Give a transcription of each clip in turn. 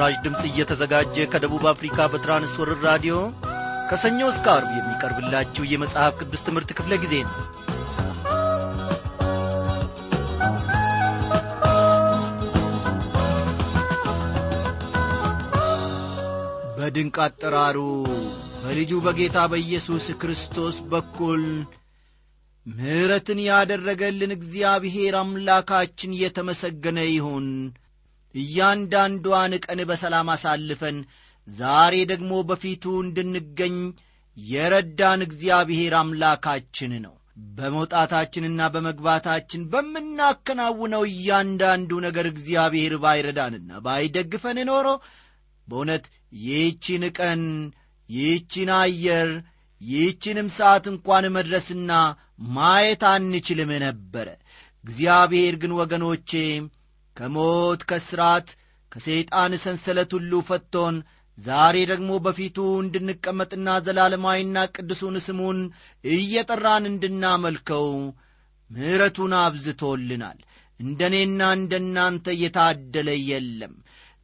ይህ በምስራች ድምፅ እየተዘጋጀ ከደቡብ አፍሪካ በትራንስወርር ራዲዮ ከሰኞ እስከ አርብ የሚቀርብላችሁ የመጽሐፍ ቅዱስ ትምህርት ክፍለ ጊዜ ነው። በድንቅ አጠራሩ በልጁ በጌታ በኢየሱስ ክርስቶስ በኩል ምሕረትን ያደረገልን እግዚአብሔር አምላካችን የተመሰገነ ይሁን እያንዳንዷን ቀን በሰላም አሳልፈን ዛሬ ደግሞ በፊቱ እንድንገኝ የረዳን እግዚአብሔር አምላካችን ነው። በመውጣታችንና በመግባታችን በምናከናውነው እያንዳንዱ ነገር እግዚአብሔር ባይረዳንና ባይደግፈን ኖሮ በእውነት ይህቺን ቀን ይህቺን አየር ይህችንም ሰዓት እንኳን መድረስና ማየት አንችልም ነበረ። እግዚአብሔር ግን ወገኖቼ ከሞት ከስራት ከሰይጣን ሰንሰለት ሁሉ ፈቶን ዛሬ ደግሞ በፊቱ እንድንቀመጥና ዘላለማዊና ቅዱሱን ስሙን እየጠራን እንድናመልከው ምሕረቱን አብዝቶልናል። እንደ እኔና እንደ እናንተ የታደለ የለም።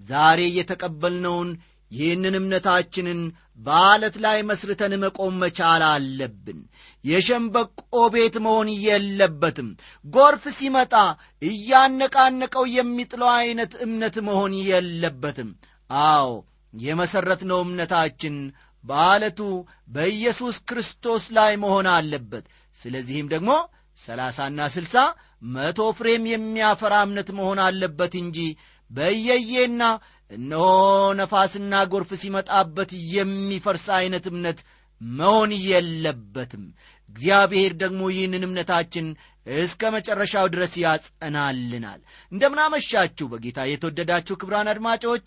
ዛሬ የተቀበልነውን ይህንን እምነታችንን በዓለት ላይ መስርተን መቆም መቻል አለብን። የሸንበቆ ቤት መሆን የለበትም። ጎርፍ ሲመጣ እያነቃነቀው የሚጥለው ዐይነት እምነት መሆን የለበትም። አዎ የመሠረትነው እምነታችን በዓለቱ በኢየሱስ ክርስቶስ ላይ መሆን አለበት። ስለዚህም ደግሞ ሰላሳና ስልሳ መቶ ፍሬም የሚያፈራ እምነት መሆን አለበት እንጂ በየዬና እነሆ ነፋስና ጎርፍ ሲመጣበት የሚፈርስ ዐይነት እምነት መሆን የለበትም። እግዚአብሔር ደግሞ ይህንን እምነታችን እስከ መጨረሻው ድረስ ያጸናልናል። እንደምናመሻችሁ በጌታ የተወደዳችሁ ክብራን አድማጮች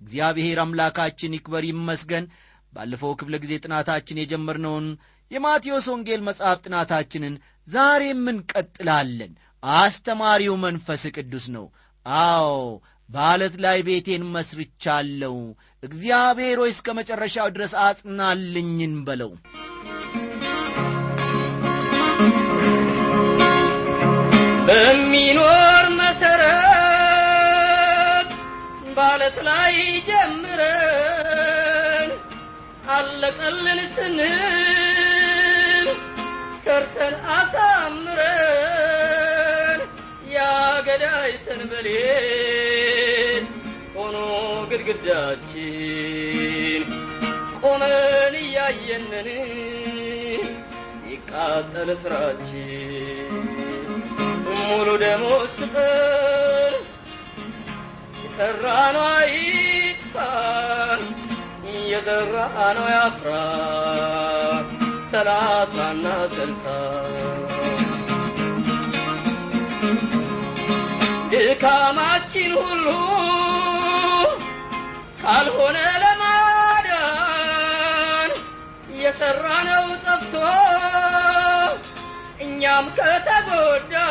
እግዚአብሔር አምላካችን ይክበር ይመስገን። ባለፈው ክፍለ ጊዜ ጥናታችን የጀመርነውን የማቴዎስ ወንጌል መጽሐፍ ጥናታችንን ዛሬም እንቀጥላለን። አስተማሪው መንፈስ ቅዱስ ነው አዎ በዓለት ላይ ቤቴን መስርቻለሁ። እግዚአብሔር ሆይ እስከ መጨረሻው ድረስ አጽናልኝን በለው። በሚኖር መሰረት ባለት ላይ ጀምረን አለቀልን ስንል ሰርተን አሳምረን ያገዳይ ሰንበሌን ሆኖ ግድግዳችን ቆመን እያየንን ይቃጠል ስራችን። ሙሉ ደሞዝ ስጠን የሠራነው አይጥፋ የዘራነው ያፍራ። ሰላሳና ስልሳ ድካማችን ሁሉ ካልሆነ ለማዳን የሠራነው ጠፍቶ እኛም ከተጎዳን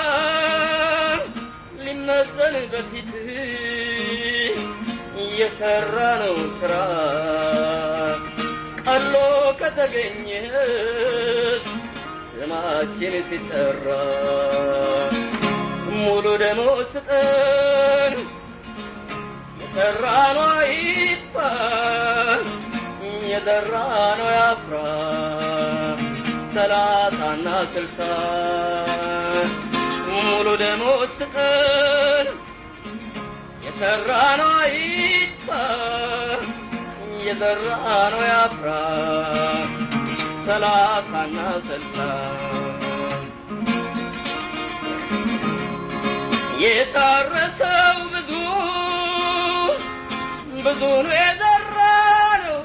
ሊመዘን በፊት የሠራነው ሥራ ቀሎ ከተገኘስ ስማችን ሲጠራ ሙሉ ደሞዝ ስጠን። የሠራነው ይጥፋ የዘራነው ያፍራ ሰላሳና ስልሳ ሙሉ ደሞዝ ስጠን። የሠራነው ይጥፋ የዘራነው ያፍራ ሰላሳና ስልሳ የታረሰው ብዙ ብዙ ነው የዘራነው።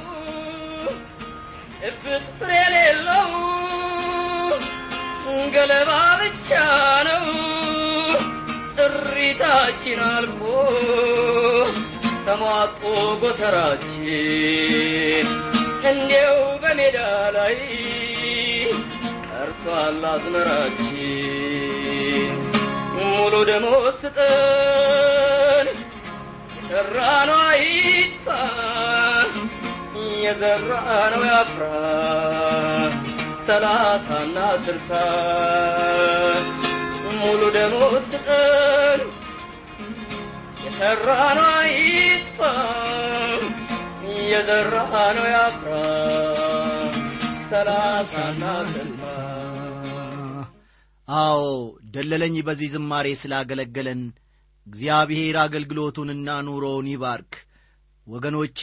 ጭብጥ ፍሬ የሌለው ገለባ ብቻ ነው። ጥሪታችን አልፎ ተሟጦ ጎተራችን እንዲው በሜዳ ላይ ቀርቷል አዝመራችን ሙሉ ደሞዝ ስጠን። የሠራነው አይጥፋ የዘራነው ያፍራ ሰላሳና ስልሳ ሙሉ ደሞዝ ስጠን። የሠራነው አይጥፋ የዘራነው ያፍራ ሰላሳና ስልሳ አዎ ደለለኝ በዚህ ዝማሬ ስላገለገለን። እግዚአብሔር አገልግሎቱንና ኑሮውን ይባርክ። ወገኖቼ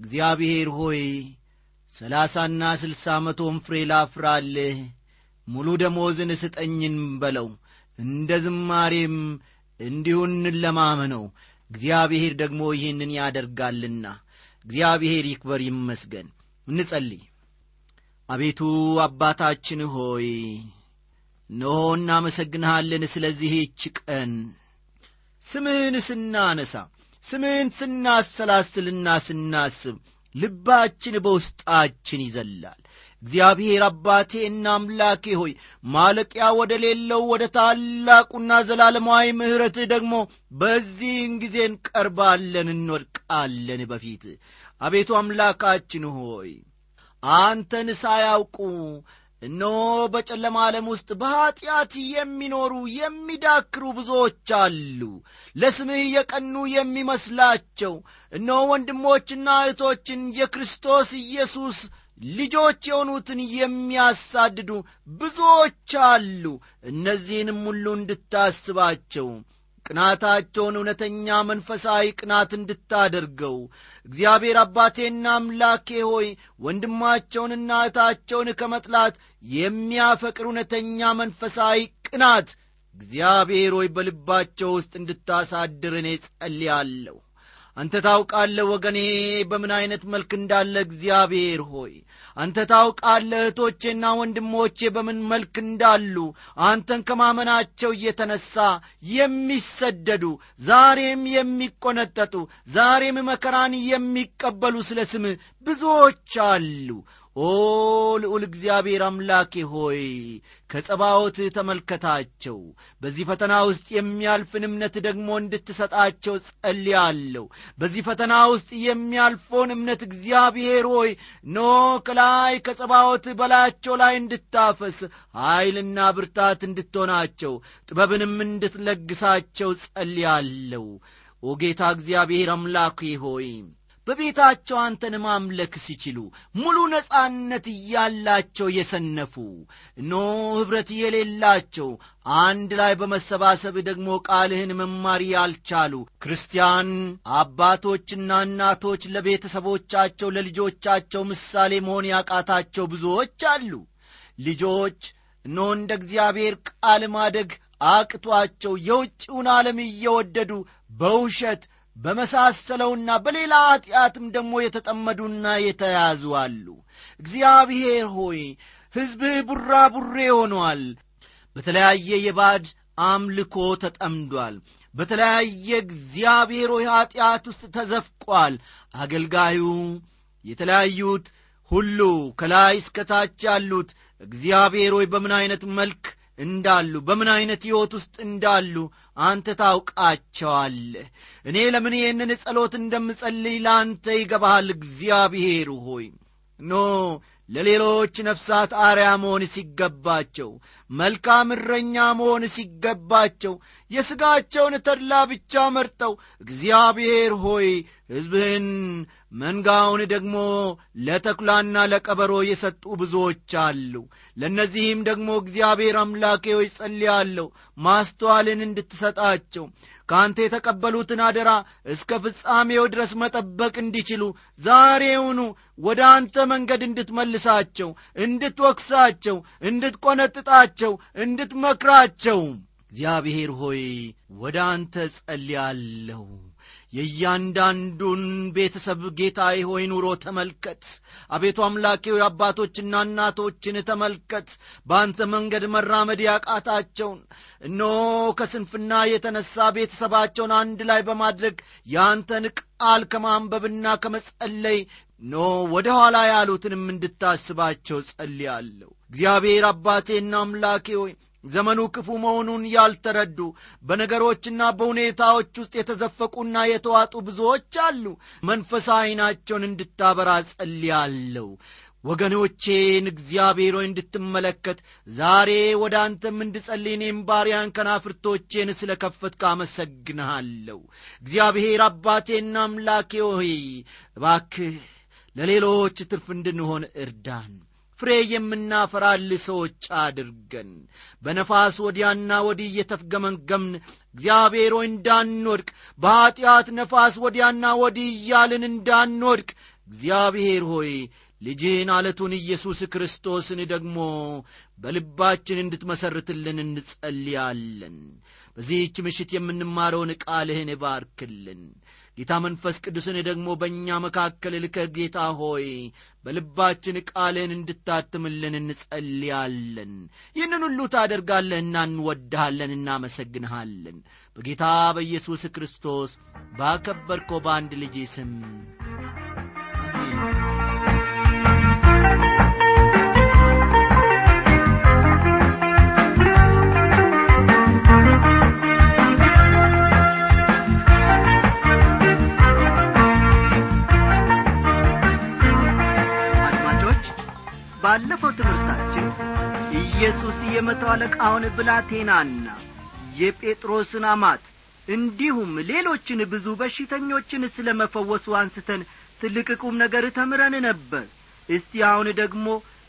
እግዚአብሔር ሆይ ሰላሳና ስልሳ መቶም ፍሬ ላፍራልህ። ሙሉ ደሞዝን ስጠኝን በለው። እንደ ዝማሬም እንዲሁ እንለማመነው። እግዚአብሔር ደግሞ ይህንን ያደርጋልና እግዚአብሔር ይክበር ይመስገን። እንጸልይ። አቤቱ አባታችን ሆይ እነሆ እናመሰግንሃለን ስለዚህች ቀን። ስምህን ስናነሳ ስምህን ስናሰላስልና ስናስብ ልባችን በውስጣችን ይዘላል። እግዚአብሔር አባቴና አምላኬ ሆይ ማለቂያ ወደ ሌለው ወደ ታላቁና ዘላለማዊ ምሕረትህ ደግሞ በዚህን ጊዜ እንቀርባለን እንወድቃለን በፊት። አቤቱ አምላካችን ሆይ አንተን ሳያውቁ እነሆ በጨለማ ዓለም ውስጥ በኀጢአት የሚኖሩ የሚዳክሩ ብዙዎች አሉ። ለስምህ የቀኑ የሚመስላቸው እነሆ ወንድሞችና እህቶችን የክርስቶስ ኢየሱስ ልጆች የሆኑትን የሚያሳድዱ ብዙዎች አሉ። እነዚህንም ሁሉ እንድታስባቸው ቅናታቸውን እውነተኛ መንፈሳዊ ቅናት እንድታደርገው እግዚአብሔር አባቴና አምላኬ ሆይ ወንድማቸውንና እህታቸውን ከመጥላት የሚያፈቅር እውነተኛ መንፈሳዊ ቅናት እግዚአብሔር ሆይ በልባቸው ውስጥ እንድታሳድር እኔ ጸልያለሁ አንተ ታውቃለህ ወገኔ በምን ዐይነት መልክ እንዳለ እግዚአብሔር ሆይ አንተ ታውቃለህ እህቶቼና ወንድሞቼ በምን መልክ እንዳሉ አንተን ከማመናቸው እየተነሣ የሚሰደዱ ዛሬም የሚቈነጠጡ ዛሬም መከራን የሚቀበሉ ስለ ስምህ ብዙዎች አሉ ኦ ልዑል እግዚአብሔር አምላኬ ሆይ ከጸባዖትህ ተመልከታቸው። በዚህ ፈተና ውስጥ የሚያልፍን እምነት ደግሞ እንድትሰጣቸው ጸልያለሁ። በዚህ ፈተና ውስጥ የሚያልፈውን እምነት እግዚአብሔር ሆይ ኖ ከላይ ከጸባዖትህ በላያቸው ላይ እንድታፈስ ኀይልና ብርታት እንድትሆናቸው ጥበብንም እንድትለግሳቸው ጸልያለሁ። ኦ ጌታ እግዚአብሔር አምላኬ ሆይ በቤታቸው አንተን ማምለክ ሲችሉ ሙሉ ነጻነት እያላቸው የሰነፉ። እኖ ኅብረት የሌላቸው አንድ ላይ በመሰባሰብ ደግሞ ቃልህን መማር ያልቻሉ ክርስቲያን አባቶችና እናቶች ለቤተሰቦቻቸው ለልጆቻቸው ምሳሌ መሆን ያቃታቸው ብዙዎች አሉ። ልጆች እኖ እንደ እግዚአብሔር ቃል ማደግ አቅቷቸው የውጭውን ዓለም እየወደዱ በውሸት በመሳሰለውና በሌላ ኀጢአትም ደግሞ የተጠመዱና የተያዙ አሉ። እግዚአብሔር ሆይ ሕዝብህ ቡራ ቡሬ ሆኗል። በተለያየ የባድ አምልኮ ተጠምዷል። በተለያየ እግዚአብሔር ሆይ ኀጢአት ውስጥ ተዘፍቋል። አገልጋዩ የተለያዩት ሁሉ ከላይ እስከታች ያሉት እግዚአብሔር ሆይ በምን ዐይነት መልክ እንዳሉ በምን ዐይነት ሕይወት ውስጥ እንዳሉ አንተ ታውቃቸዋለህ። እኔ ለምን ይህንን ጸሎት እንደምጸልይ ለአንተ ይገባሃል? እግዚአብሔር ሆይ ኖ። ለሌሎች ነፍሳት አርያ መሆን ሲገባቸው መልካም እረኛ መሆን ሲገባቸው የሥጋቸውን ተድላ ብቻ መርጠው እግዚአብሔር ሆይ ሕዝብህን መንጋውን ደግሞ ለተኩላና ለቀበሮ የሰጡ ብዙዎች አሉ። ለእነዚህም ደግሞ እግዚአብሔር አምላኬ ሆይ ጸልያለሁ ማስተዋልን እንድትሰጣቸው። ከአንተ የተቀበሉትን አደራ እስከ ፍጻሜው ድረስ መጠበቅ እንዲችሉ ዛሬውኑ ወደ አንተ መንገድ እንድትመልሳቸው እንድትወቅሳቸው እንድትቈነጥጣቸው እንድትመክራቸው። እግዚአብሔር ሆይ ወደ አንተ ጸልያለሁ የእያንዳንዱን ቤተሰብ ጌታዬ ሆይ ኑሮ ተመልከት። አቤቱ አምላኬ አባቶችና እናቶችን ተመልከት። በአንተ መንገድ መራመድ ያቃታቸውን። እነሆ ከስንፍና የተነሣ ቤተሰባቸውን አንድ ላይ በማድረግ የአንተን ቃል ከማንበብና ከመጸለይ ኖ ወደ ኋላ ያሉትንም እንድታስባቸው ጸልያለሁ። እግዚአብሔር አባቴና አምላኬ ሆይ ዘመኑ ክፉ መሆኑን ያልተረዱ በነገሮችና በሁኔታዎች ውስጥ የተዘፈቁና የተዋጡ ብዙዎች አሉ። መንፈሳዊ ዐይናቸውን እንድታበራ ጸልያለሁ ወገኖቼን እግዚአብሔር እንድትመለከት ዛሬ ወደ አንተም እንድጸልይ እኔም ባሪያን ከናፍርቶቼን ስለ ከፈትክ አመሰግንሃለሁ። እግዚአብሔር አባቴና አምላኬ ሆይ እባክህ ለሌሎች ትርፍ እንድንሆን እርዳን ፍሬ የምናፈራል ሰዎች አድርገን። በነፋስ ወዲያና ወዲህ እየተፍገመገምን እግዚአብሔር ሆይ እንዳንወድቅ በኀጢአት ነፋስ ወዲያና ወዲህ እያልን እንዳንወድቅ እግዚአብሔር ሆይ ልጅህን አለቱን ኢየሱስ ክርስቶስን ደግሞ በልባችን እንድትመሰርትልን እንጸልያለን። በዚህች ምሽት የምንማረውን ቃልህን ባርክልን ጌታ መንፈስ ቅዱስን ደግሞ በእኛ መካከል ልከህ ጌታ ሆይ በልባችን ቃልህን እንድታትምልን እንጸልያለን። ይህንን ሁሉ ታደርጋለህና እንወድሃለን እናመሰግንሃለን። በጌታ በኢየሱስ ክርስቶስ ባከበርከው በአንድ ልጅ ስም የመቶ አለቃውን ብላቴናና የጴጥሮስን አማት እንዲሁም ሌሎችን ብዙ በሽተኞችን ስለ መፈወሱ አንስተን ትልቅ ቁም ነገር ተምረን ነበር። እስቲ አሁን ደግሞ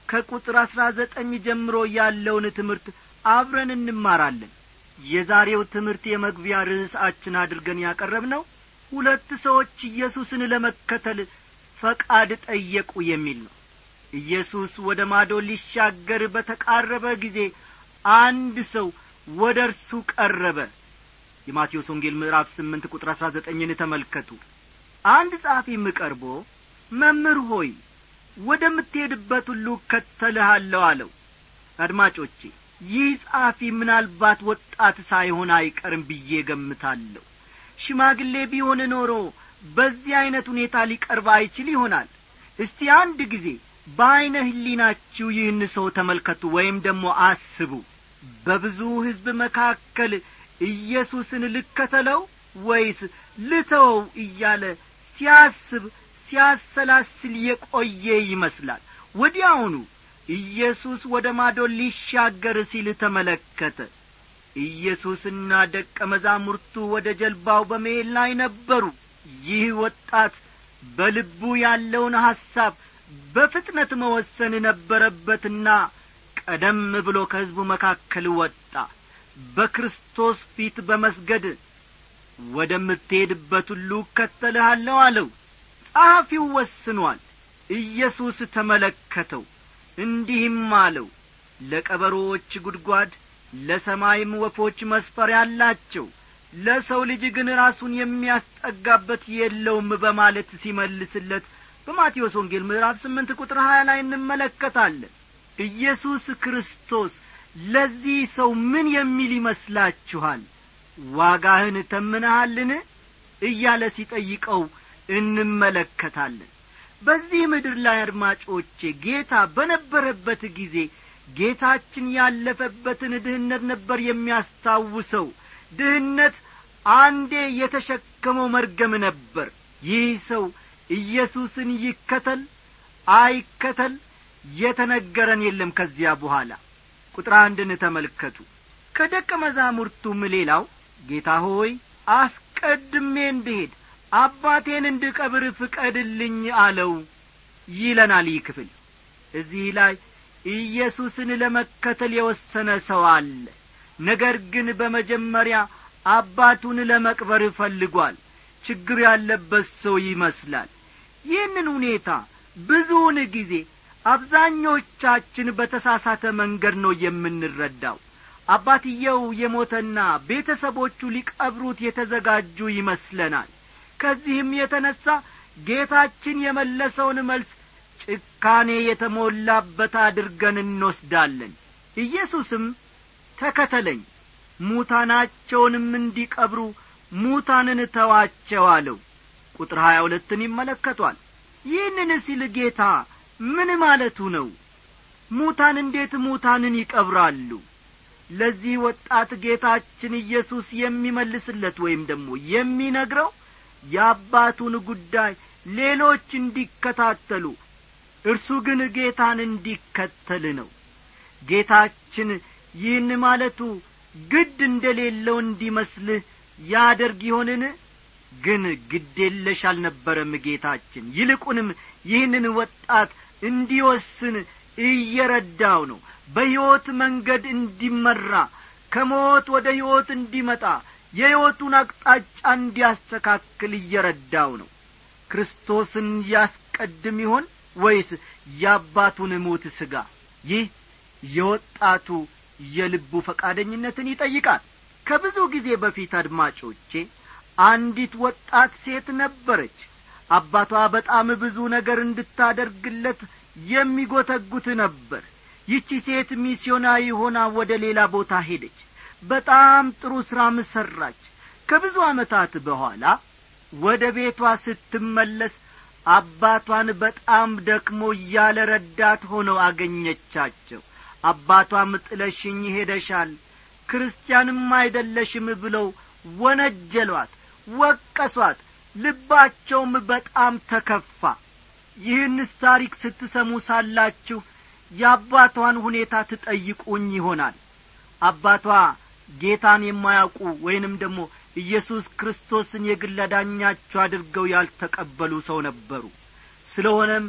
ከቁጥር አሥራ ዘጠኝ ጀምሮ ያለውን ትምህርት አብረን እንማራለን። የዛሬው ትምህርት የመግቢያ ርዕሳችን አድርገን ያቀረብነው ሁለት ሰዎች ኢየሱስን ለመከተል ፈቃድ ጠየቁ የሚል ነው ኢየሱስ ወደ ማዶ ሊሻገር በተቃረበ ጊዜ አንድ ሰው ወደ እርሱ ቀረበ። የማቴዎስ ወንጌል ምዕራፍ ስምንት ቁጥር አሥራ ዘጠኝን ተመልከቱ። አንድ ጸሐፊም ቀርቦ መምህር ሆይ ወደምትሄድበት ሁሉ እከተልሃለሁ አለው። አድማጮቼ ይህ ጸሐፊ ምናልባት ወጣት ሳይሆን አይቀርም ብዬ ገምታለሁ ሽማግሌ ቢሆን ኖሮ በዚህ ዐይነት ሁኔታ ሊቀርብ አይችል ይሆናል? እስቲ አንድ ጊዜ በዐይነ ህሊናችሁ ይህን ሰው ተመልከቱ ወይም ደግሞ አስቡ። በብዙ ሕዝብ መካከል ኢየሱስን ልከተለው ወይስ ልተወው እያለ ሲያስብ ሲያሰላስል የቆየ ይመስላል። ወዲያውኑ ኢየሱስ ወደ ማዶ ሊሻገር ሲል ተመለከተ። ኢየሱስና ደቀ መዛሙርቱ ወደ ጀልባው በመሄድ ላይ ነበሩ። ይህ ወጣት በልቡ ያለውን ሐሳብ በፍጥነት መወሰን ነበረበትና ቀደም ብሎ ከሕዝቡ መካከል ወጣ። በክርስቶስ ፊት በመስገድ ወደምትሄድበት ሁሉ እከተልሃለሁ አለው። ጸሐፊው ወስኗል። ኢየሱስ ተመለከተው እንዲህም አለው ለቀበሮዎች ጉድጓድ ለሰማይም ወፎች መስፈሪያ አላቸው። ለሰው ልጅ ግን ራሱን የሚያስጠጋበት የለውም በማለት ሲመልስለት በማቴዎስ ወንጌል ምዕራፍ ስምንት ቁጥር ሀያ ላይ እንመለከታለን። ኢየሱስ ክርስቶስ ለዚህ ሰው ምን የሚል ይመስላችኋል? ዋጋህን ተምነሃልን? እያለ ሲጠይቀው እንመለከታለን። በዚህ ምድር ላይ አድማጮቼ ጌታ በነበረበት ጊዜ ጌታችን ያለፈበትን ድህነት ነበር የሚያስታውሰው። ድህነት አንዴ የተሸከመው መርገም ነበር። ይህ ሰው ኢየሱስን ይከተል አይከተል የተነገረን የለም ከዚያ በኋላ። ቁጥር አንድን ተመልከቱ። ከደቀ መዛሙርቱም ሌላው ጌታ ሆይ አስቀድሜ እንድሄድ አባቴን እንድቀብር ፍቀድልኝ አለው ይለናል ይህ ክፍል። እዚህ ላይ ኢየሱስን ለመከተል የወሰነ ሰው አለ። ነገር ግን በመጀመሪያ አባቱን ለመቅበር ፈልጓል። ችግር ያለበት ሰው ይመስላል ይህንን ሁኔታ ብዙውን ጊዜ አብዛኞቻችን በተሳሳተ መንገድ ነው የምንረዳው። አባትየው የሞተና ቤተሰቦቹ ሊቀብሩት የተዘጋጁ ይመስለናል። ከዚህም የተነሣ ጌታችን የመለሰውን መልስ ጭካኔ የተሞላበት አድርገን እንወስዳለን። ኢየሱስም ተከተለኝ ሙታናቸውንም እንዲቀብሩ ሙታንን ተዋቸው አለው ቁጥር ሀያ ሁለትን ይመለከቷል። ይህንን ሲል ጌታ ምን ማለቱ ነው? ሙታን እንዴት ሙታንን ይቀብራሉ? ለዚህ ወጣት ጌታችን ኢየሱስ የሚመልስለት ወይም ደግሞ የሚነግረው የአባቱን ጉዳይ ሌሎች እንዲከታተሉ እርሱ ግን ጌታን እንዲከተል ነው። ጌታችን ይህን ማለቱ ግድ እንደሌለው እንዲመስልህ ያደርግ ይሆንን ግን ግድ የለሽ አልነበረም ጌታችን። ይልቁንም ይህንን ወጣት እንዲወስን እየረዳው ነው። በሕይወት መንገድ እንዲመራ ከሞት ወደ ሕይወት እንዲመጣ የሕይወቱን አቅጣጫ እንዲያስተካክል እየረዳው ነው። ክርስቶስን ያስቀድም ይሆን ወይስ የአባቱን ሙት ሥጋ? ይህ የወጣቱ የልቡ ፈቃደኝነትን ይጠይቃል። ከብዙ ጊዜ በፊት አድማጮቼ አንዲት ወጣት ሴት ነበረች። አባቷ በጣም ብዙ ነገር እንድታደርግለት የሚጐተጉት ነበር። ይቺ ሴት ሚስዮናዊ ሆና ወደ ሌላ ቦታ ሄደች። በጣም ጥሩ ሥራም ሠራች ከብዙ ዓመታት በኋላ ወደ ቤቷ ስትመለስ አባቷን በጣም ደክሞ እያለ ረዳት ሆነው አገኘቻቸው። አባቷም ጥለሽኝ ሄደሻል ክርስቲያንም አይደለሽም ብለው ወነጀሏት ወቀሷት። ልባቸውም በጣም ተከፋ። ይህንስ ታሪክ ስትሰሙ ሳላችሁ የአባቷን ሁኔታ ትጠይቁኝ ይሆናል። አባቷ ጌታን የማያውቁ ወይንም ደግሞ ኢየሱስ ክርስቶስን የግል አዳኛቸው አድርገው ያልተቀበሉ ሰው ነበሩ። ስለሆነም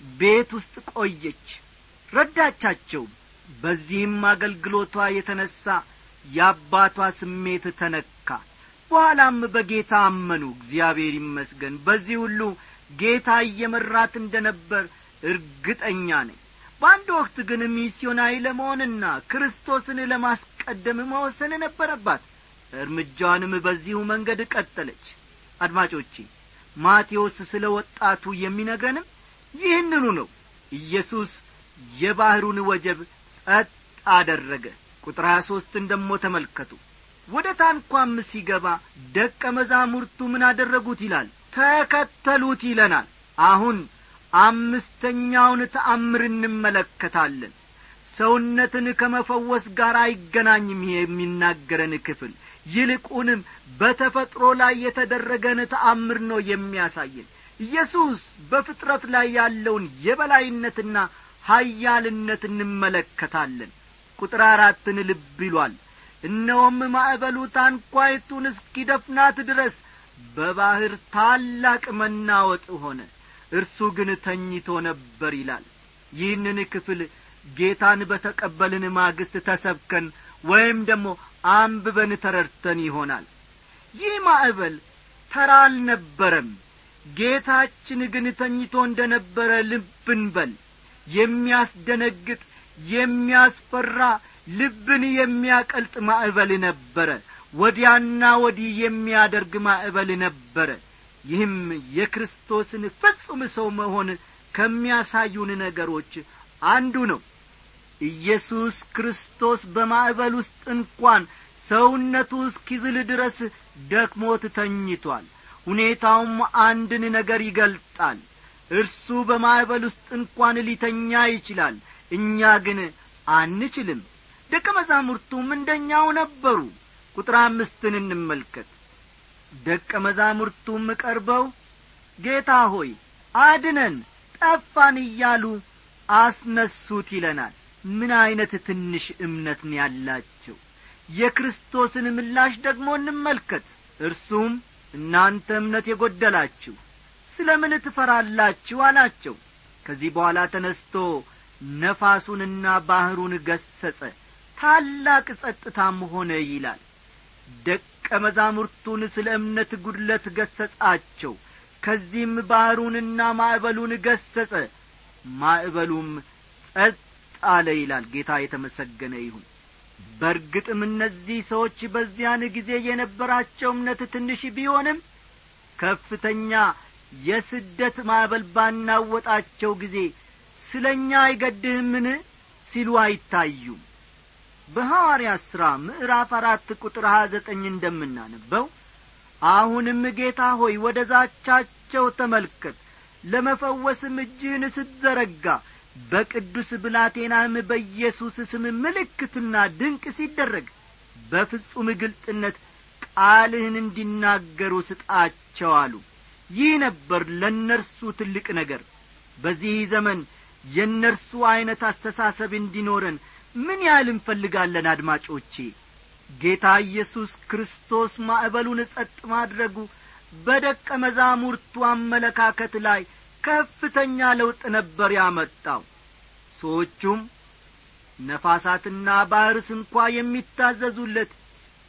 ቤት ውስጥ ቆየች። ረዳቻቸውም በዚህም አገልግሎቷ የተነሣ የአባቷ ስሜት ተነካ በኋላም በጌታ አመኑ። እግዚአብሔር ይመስገን። በዚህ ሁሉ ጌታ እየመራት እንደ ነበር እርግጠኛ ነኝ። በአንድ ወቅት ግን ሚስዮናዊ ለመሆንና ክርስቶስን ለማስቀደም መወሰን ነበረባት እርምጃዋንም በዚሁ መንገድ ቀጠለች። አድማጮቼ ማቴዎስ ስለ ወጣቱ የሚነግረንም ይህንኑ ነው። ኢየሱስ የባሕሩን ወጀብ ጸጥ አደረገ። ቁጥር ሀያ ሦስትን ደሞ ተመልከቱ ወደ ታንኳም ሲገባ ደቀ መዛሙርቱ ምን አደረጉት ይላል? ተከተሉት ይለናል። አሁን አምስተኛውን ተአምር እንመለከታለን። ሰውነትን ከመፈወስ ጋር አይገናኝም ይሄ የሚናገረን ክፍል። ይልቁንም በተፈጥሮ ላይ የተደረገን ተአምር ነው የሚያሳየን። ኢየሱስ በፍጥረት ላይ ያለውን የበላይነትና ሀያልነት እንመለከታለን። ቁጥር አራትን ልብ ይሏል እነሆም ማዕበሉ ታንኳይቱን እስኪደፍናት ድረስ በባሕር ታላቅ መናወጥ ሆነ። እርሱ ግን ተኝቶ ነበር ይላል። ይህንን ክፍል ጌታን በተቀበልን ማግስት ተሰብከን ወይም ደግሞ አንብበን ተረድተን ይሆናል። ይህ ማዕበል ተራ አልነበረም። ጌታችን ግን ተኝቶ እንደ ነበረ ልብን በል። የሚያስደነግጥ የሚያስፈራ ልብን የሚያቀልጥ ማዕበል ነበረ። ወዲያና ወዲህ የሚያደርግ ማዕበል ነበረ። ይህም የክርስቶስን ፍጹም ሰው መሆን ከሚያሳዩን ነገሮች አንዱ ነው። ኢየሱስ ክርስቶስ በማዕበል ውስጥ እንኳን ሰውነቱ እስኪዝል ድረስ ደክሞት ተኝቷል። ሁኔታውም አንድን ነገር ይገልጣል። እርሱ በማዕበል ውስጥ እንኳን ሊተኛ ይችላል። እኛ ግን አንችልም ደቀ መዛሙርቱም እንደኛው ነበሩ። ቁጥር አምስትን እንመልከት። ደቀ መዛሙርቱም ቀርበው ጌታ ሆይ አድነን ጠፋን እያሉ አስነሱት ይለናል። ምን ዐይነት ትንሽ እምነት ነው ያላቸው? የክርስቶስን ምላሽ ደግሞ እንመልከት። እርሱም እናንተ እምነት የጐደላችሁ ስለ ምን ትፈራላችሁ አላቸው። ከዚህ በኋላ ተነስቶ ነፋሱንና ባሕሩን ገሰጸ ታላቅ ጸጥታም ሆነ ይላል። ደቀ መዛሙርቱን ስለ እምነት ጒድለት ገሰጻቸው። ከዚህም ባሕሩንና ማዕበሉን ገሰጸ። ማዕበሉም ጸጥ አለ ይላል። ጌታ የተመሰገነ ይሁን። በርግጥም እነዚህ ሰዎች በዚያን ጊዜ የነበራቸው እምነት ትንሽ ቢሆንም ከፍተኛ የስደት ማዕበል ባናወጣቸው ጊዜ ስለ እኛ አይገድህምን? ሲሉ አይታዩም በሐዋርያ ሥራ ምዕራፍ አራት ቁጥር ሀያ ዘጠኝ እንደምናነበው አሁንም ጌታ ሆይ ወደ ዛቻቸው ተመልከት ለመፈወስም እጅህን ስትዘረጋ በቅዱስ ብላቴናህም በኢየሱስ ስም ምልክትና ድንቅ ሲደረግ በፍጹም ግልጥነት ቃልህን እንዲናገሩ ስጣቸው አሉ። ይህ ነበር ለእነርሱ ትልቅ ነገር። በዚህ ዘመን የእነርሱ ዐይነት አስተሳሰብ እንዲኖረን ምን ያህል እንፈልጋለን አድማጮቼ? ጌታ ኢየሱስ ክርስቶስ ማዕበሉን ጸጥ ማድረጉ በደቀ መዛሙርቱ አመለካከት ላይ ከፍተኛ ለውጥ ነበር ያመጣው። ሰዎቹም ነፋሳትና ባሕርስ እንኳ የሚታዘዙለት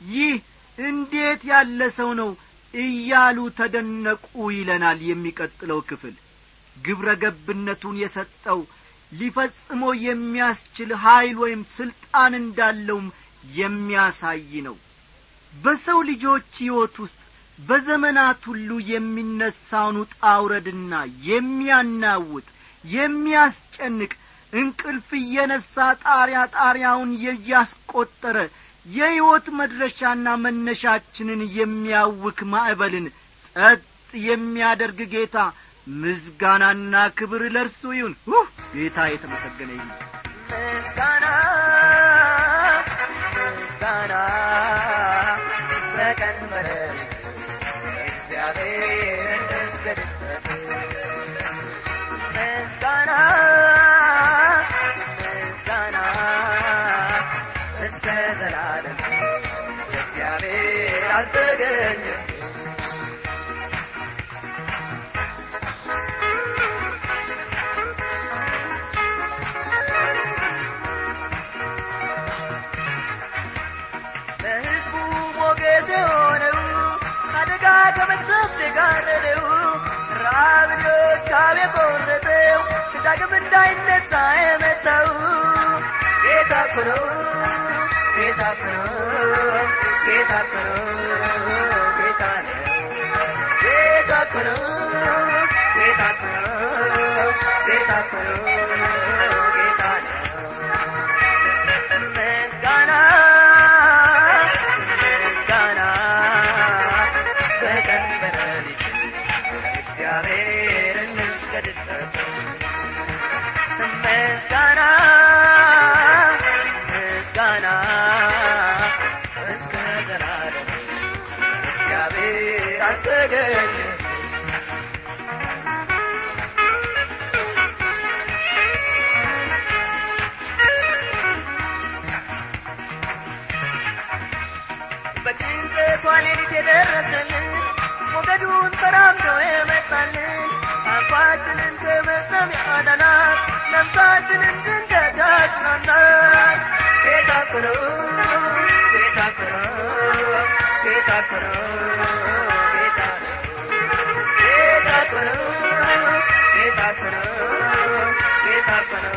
ይህ እንዴት ያለ ሰው ነው እያሉ ተደነቁ ይለናል የሚቀጥለው ክፍል። ግብረ ገብነቱን የሰጠው ሊፈጽሞ የሚያስችል ኀይል ወይም ሥልጣን እንዳለውም የሚያሳይ ነው። በሰው ልጆች ሕይወት ውስጥ በዘመናት ሁሉ የሚነሳውን ውጣ የሚያናውጥ የሚያስጨንቅ እንቅልፍ እየነሣ ጣሪያ ጣሪያውን እያስቈጠረ የሕይወት መድረሻና መነሻችንን የሚያውክ ማዕበልን ጸጥ የሚያደርግ ጌታ ምስጋናና ክብር ለእርሱ ይሁን። ጌታ የተመሰገነ ይሁን። ምስጋና ምስጋና በቀን በሌሊት እግዚአብሔር እግዚአብሔር አልተገኘም እንዳይነሳ የመታው ጌታ ነው ጌታ ያዳናት ነፍሳችንን ድንገት ያጽናናት ጌታ ነው ጌታ ነው ጌታ ነው ጌታ ነው ጌታ ነው ጌታ ነው ጌታ ነው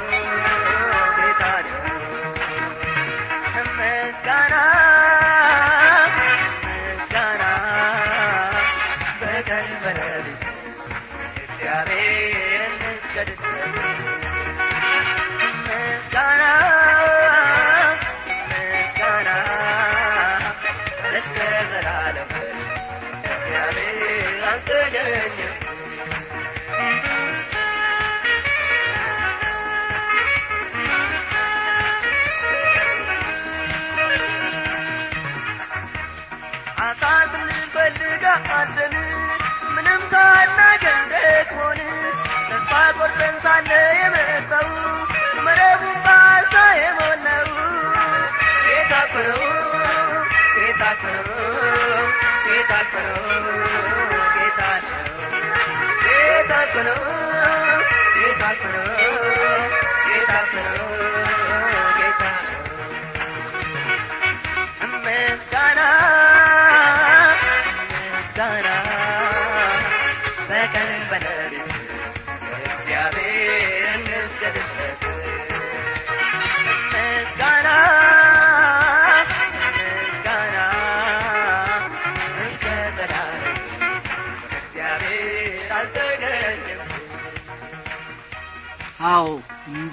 ጌታ ነው ጌታ እኮ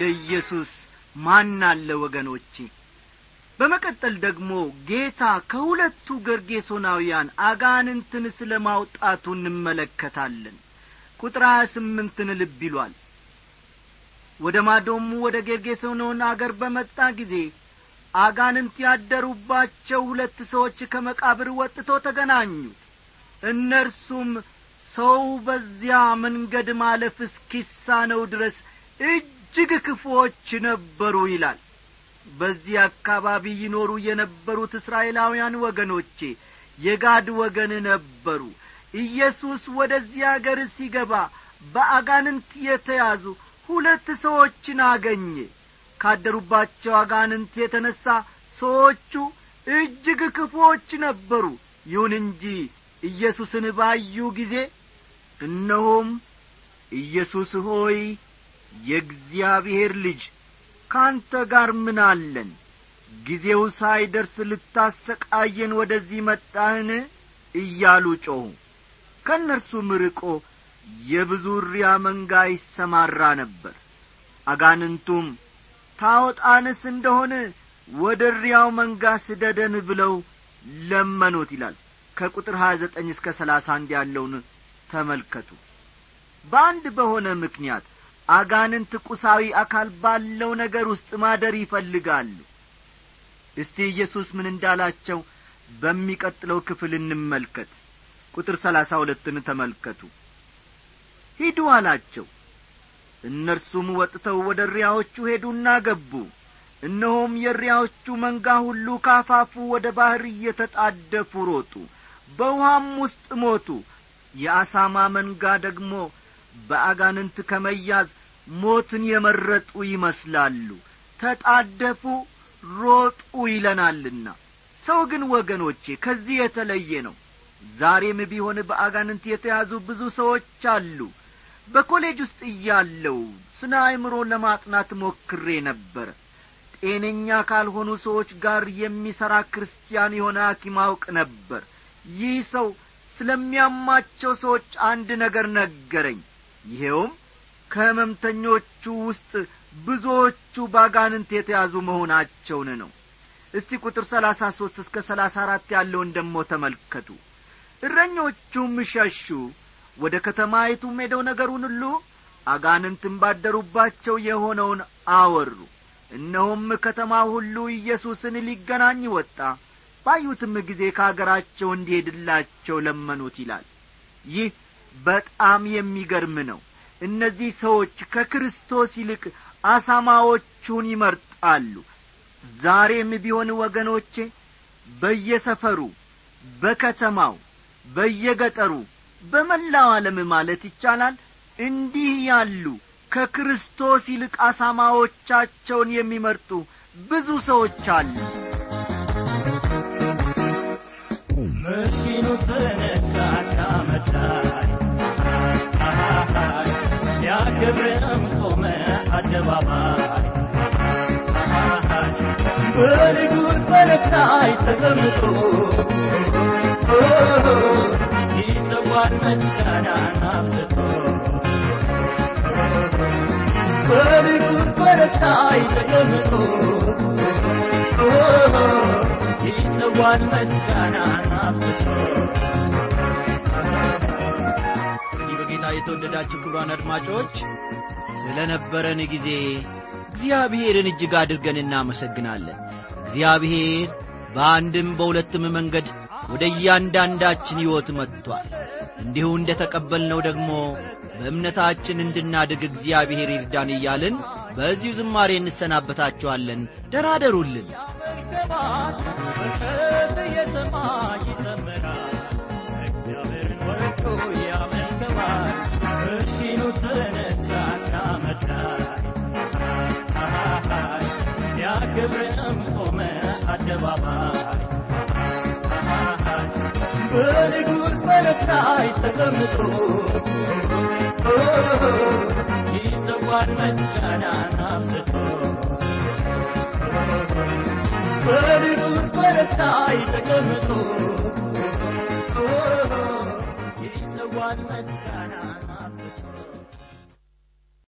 እንደ ኢየሱስ ማን አለ ወገኖቼ? በመቀጠል ደግሞ ጌታ ከሁለቱ ገርጌሶናውያን አጋንንትን ስለ ማውጣቱ እንመለከታለን። ቁጥር ሀያ ስምንትን ልብ ይሏል። ወደ ማዶሙ ወደ ጌርጌሶኖን አገር በመጣ ጊዜ አጋንንት ያደሩባቸው ሁለት ሰዎች ከመቃብር ወጥተው ተገናኙ። እነርሱም ሰው በዚያ መንገድ ማለፍ እስኪሳነው ድረስ እጅግ ክፉዎች ነበሩ ይላል። በዚህ አካባቢ ይኖሩ የነበሩት እስራኤላውያን ወገኖቼ የጋድ ወገን ነበሩ። ኢየሱስ ወደዚህ አገር ሲገባ በአጋንንት የተያዙ ሁለት ሰዎችን አገኘ። ካደሩባቸው አጋንንት የተነሣ ሰዎቹ እጅግ ክፉዎች ነበሩ። ይሁን እንጂ ኢየሱስን ባዩ ጊዜ እነሆም ኢየሱስ ሆይ የእግዚአብሔር ልጅ ካንተ ጋር ምን አለን? ጊዜው ሳይደርስ ልታሰቃየን ወደዚህ መጣህን? እያሉ ጮኹ። ከእነርሱም ርቆ የብዙ እሪያ መንጋ ይሰማራ ነበር። አጋንንቱም ታወጣንስ እንደሆነ ወደ እሪያው መንጋ ስደደን ብለው ለመኑት ይላል። ከቁጥር ሀያ ዘጠኝ እስከ ሰላሳ አንድ ያለውን ተመልከቱ። በአንድ በሆነ ምክንያት አጋንንት ቁሳዊ አካል ባለው ነገር ውስጥ ማደር ይፈልጋሉ። እስቲ ኢየሱስ ምን እንዳላቸው በሚቀጥለው ክፍል እንመልከት። ቁጥር ሰላሳ ሁለትን ተመልከቱ። ሂዱ አላቸው። እነርሱም ወጥተው ወደ ሪያዎቹ ሄዱና ገቡ። እነሆም የሪያዎቹ መንጋ ሁሉ ካፋፉ ወደ ባሕር እየተጣደፉ ሮጡ በውሃም ውስጥ ሞቱ። የአሳማ መንጋ ደግሞ በአጋንንት ከመያዝ ሞትን የመረጡ ይመስላሉ። ተጣደፉ ሮጡ ይለናልና። ሰው ግን ወገኖቼ ከዚህ የተለየ ነው። ዛሬም ቢሆን በአጋንንት የተያዙ ብዙ ሰዎች አሉ። በኮሌጅ ውስጥ እያለው ስነ አእምሮ ለማጥናት ሞክሬ ነበረ ጤነኛ ካልሆኑ ሰዎች ጋር የሚሠራ ክርስቲያን የሆነ ሐኪም አውቅ ነበር። ይህ ሰው ስለሚያማቸው ሰዎች አንድ ነገር ነገረኝ። ይሄውም ከሕመምተኞቹ ውስጥ ብዙዎቹ ባጋንንት የተያዙ መሆናቸውን ነው። እስቲ ቁጥር ሰላሳ ሦስት እስከ ሰላሳ አራት ያለውን ደሞ ተመልከቱ። እረኞቹም ሸሹ። ወደ ከተማይቱም ሄደው ነገሩን ሁሉ አጋንንትም ባደሩባቸው የሆነውን አወሩ። እነሆም ከተማ ሁሉ ኢየሱስን ሊገናኝ ወጣ። ባዩትም ጊዜ ከአገራቸው እንዲሄድላቸው ለመኑት ይላል። ይህ በጣም የሚገርም ነው እነዚህ ሰዎች ከክርስቶስ ይልቅ አሳማዎቹን ይመርጣሉ። ዛሬም ቢሆን ወገኖቼ በየሰፈሩ በከተማው በየገጠሩ በመላው ዓለም ማለት ይቻላል እንዲህ ያሉ ከክርስቶስ ይልቅ አሳማዎቻቸውን የሚመርጡ ብዙ ሰዎች አሉ። ምስኪኑ ተነሳና መላይ ሊያከብርም ቆመ አደባባይ። በንጉሥ ፈረስ ላይ ተቀምጦ ይሰዋል ምስጋናን አብዝቶ። በንጉሥ ፈረስ ተቀምጦ ይሰዋል ምስጋናን አብዝቶ የተወደዳችሁ ክቡራን አድማጮች ስለ ነበረን ጊዜ እግዚአብሔርን እጅግ አድርገን እናመሰግናለን። እግዚአብሔር በአንድም በሁለትም መንገድ ወደ እያንዳንዳችን ሕይወት መጥቷል። እንዲሁ እንደ ተቀበልነው ደግሞ በእምነታችን እንድናድግ እግዚአብሔር ይርዳን እያልን በዚሁ ዝማሬ እንሰናበታችኋለን። ደራደሩልን የሰማይ ይዘምራል። እግዚአብሔርን ወርዶ ያመልከዋል ተነሳና መድራይ ያ ግብርም ቆመ አደባባይ በንጉሥ ፈረስ ላይ ተቀምጦ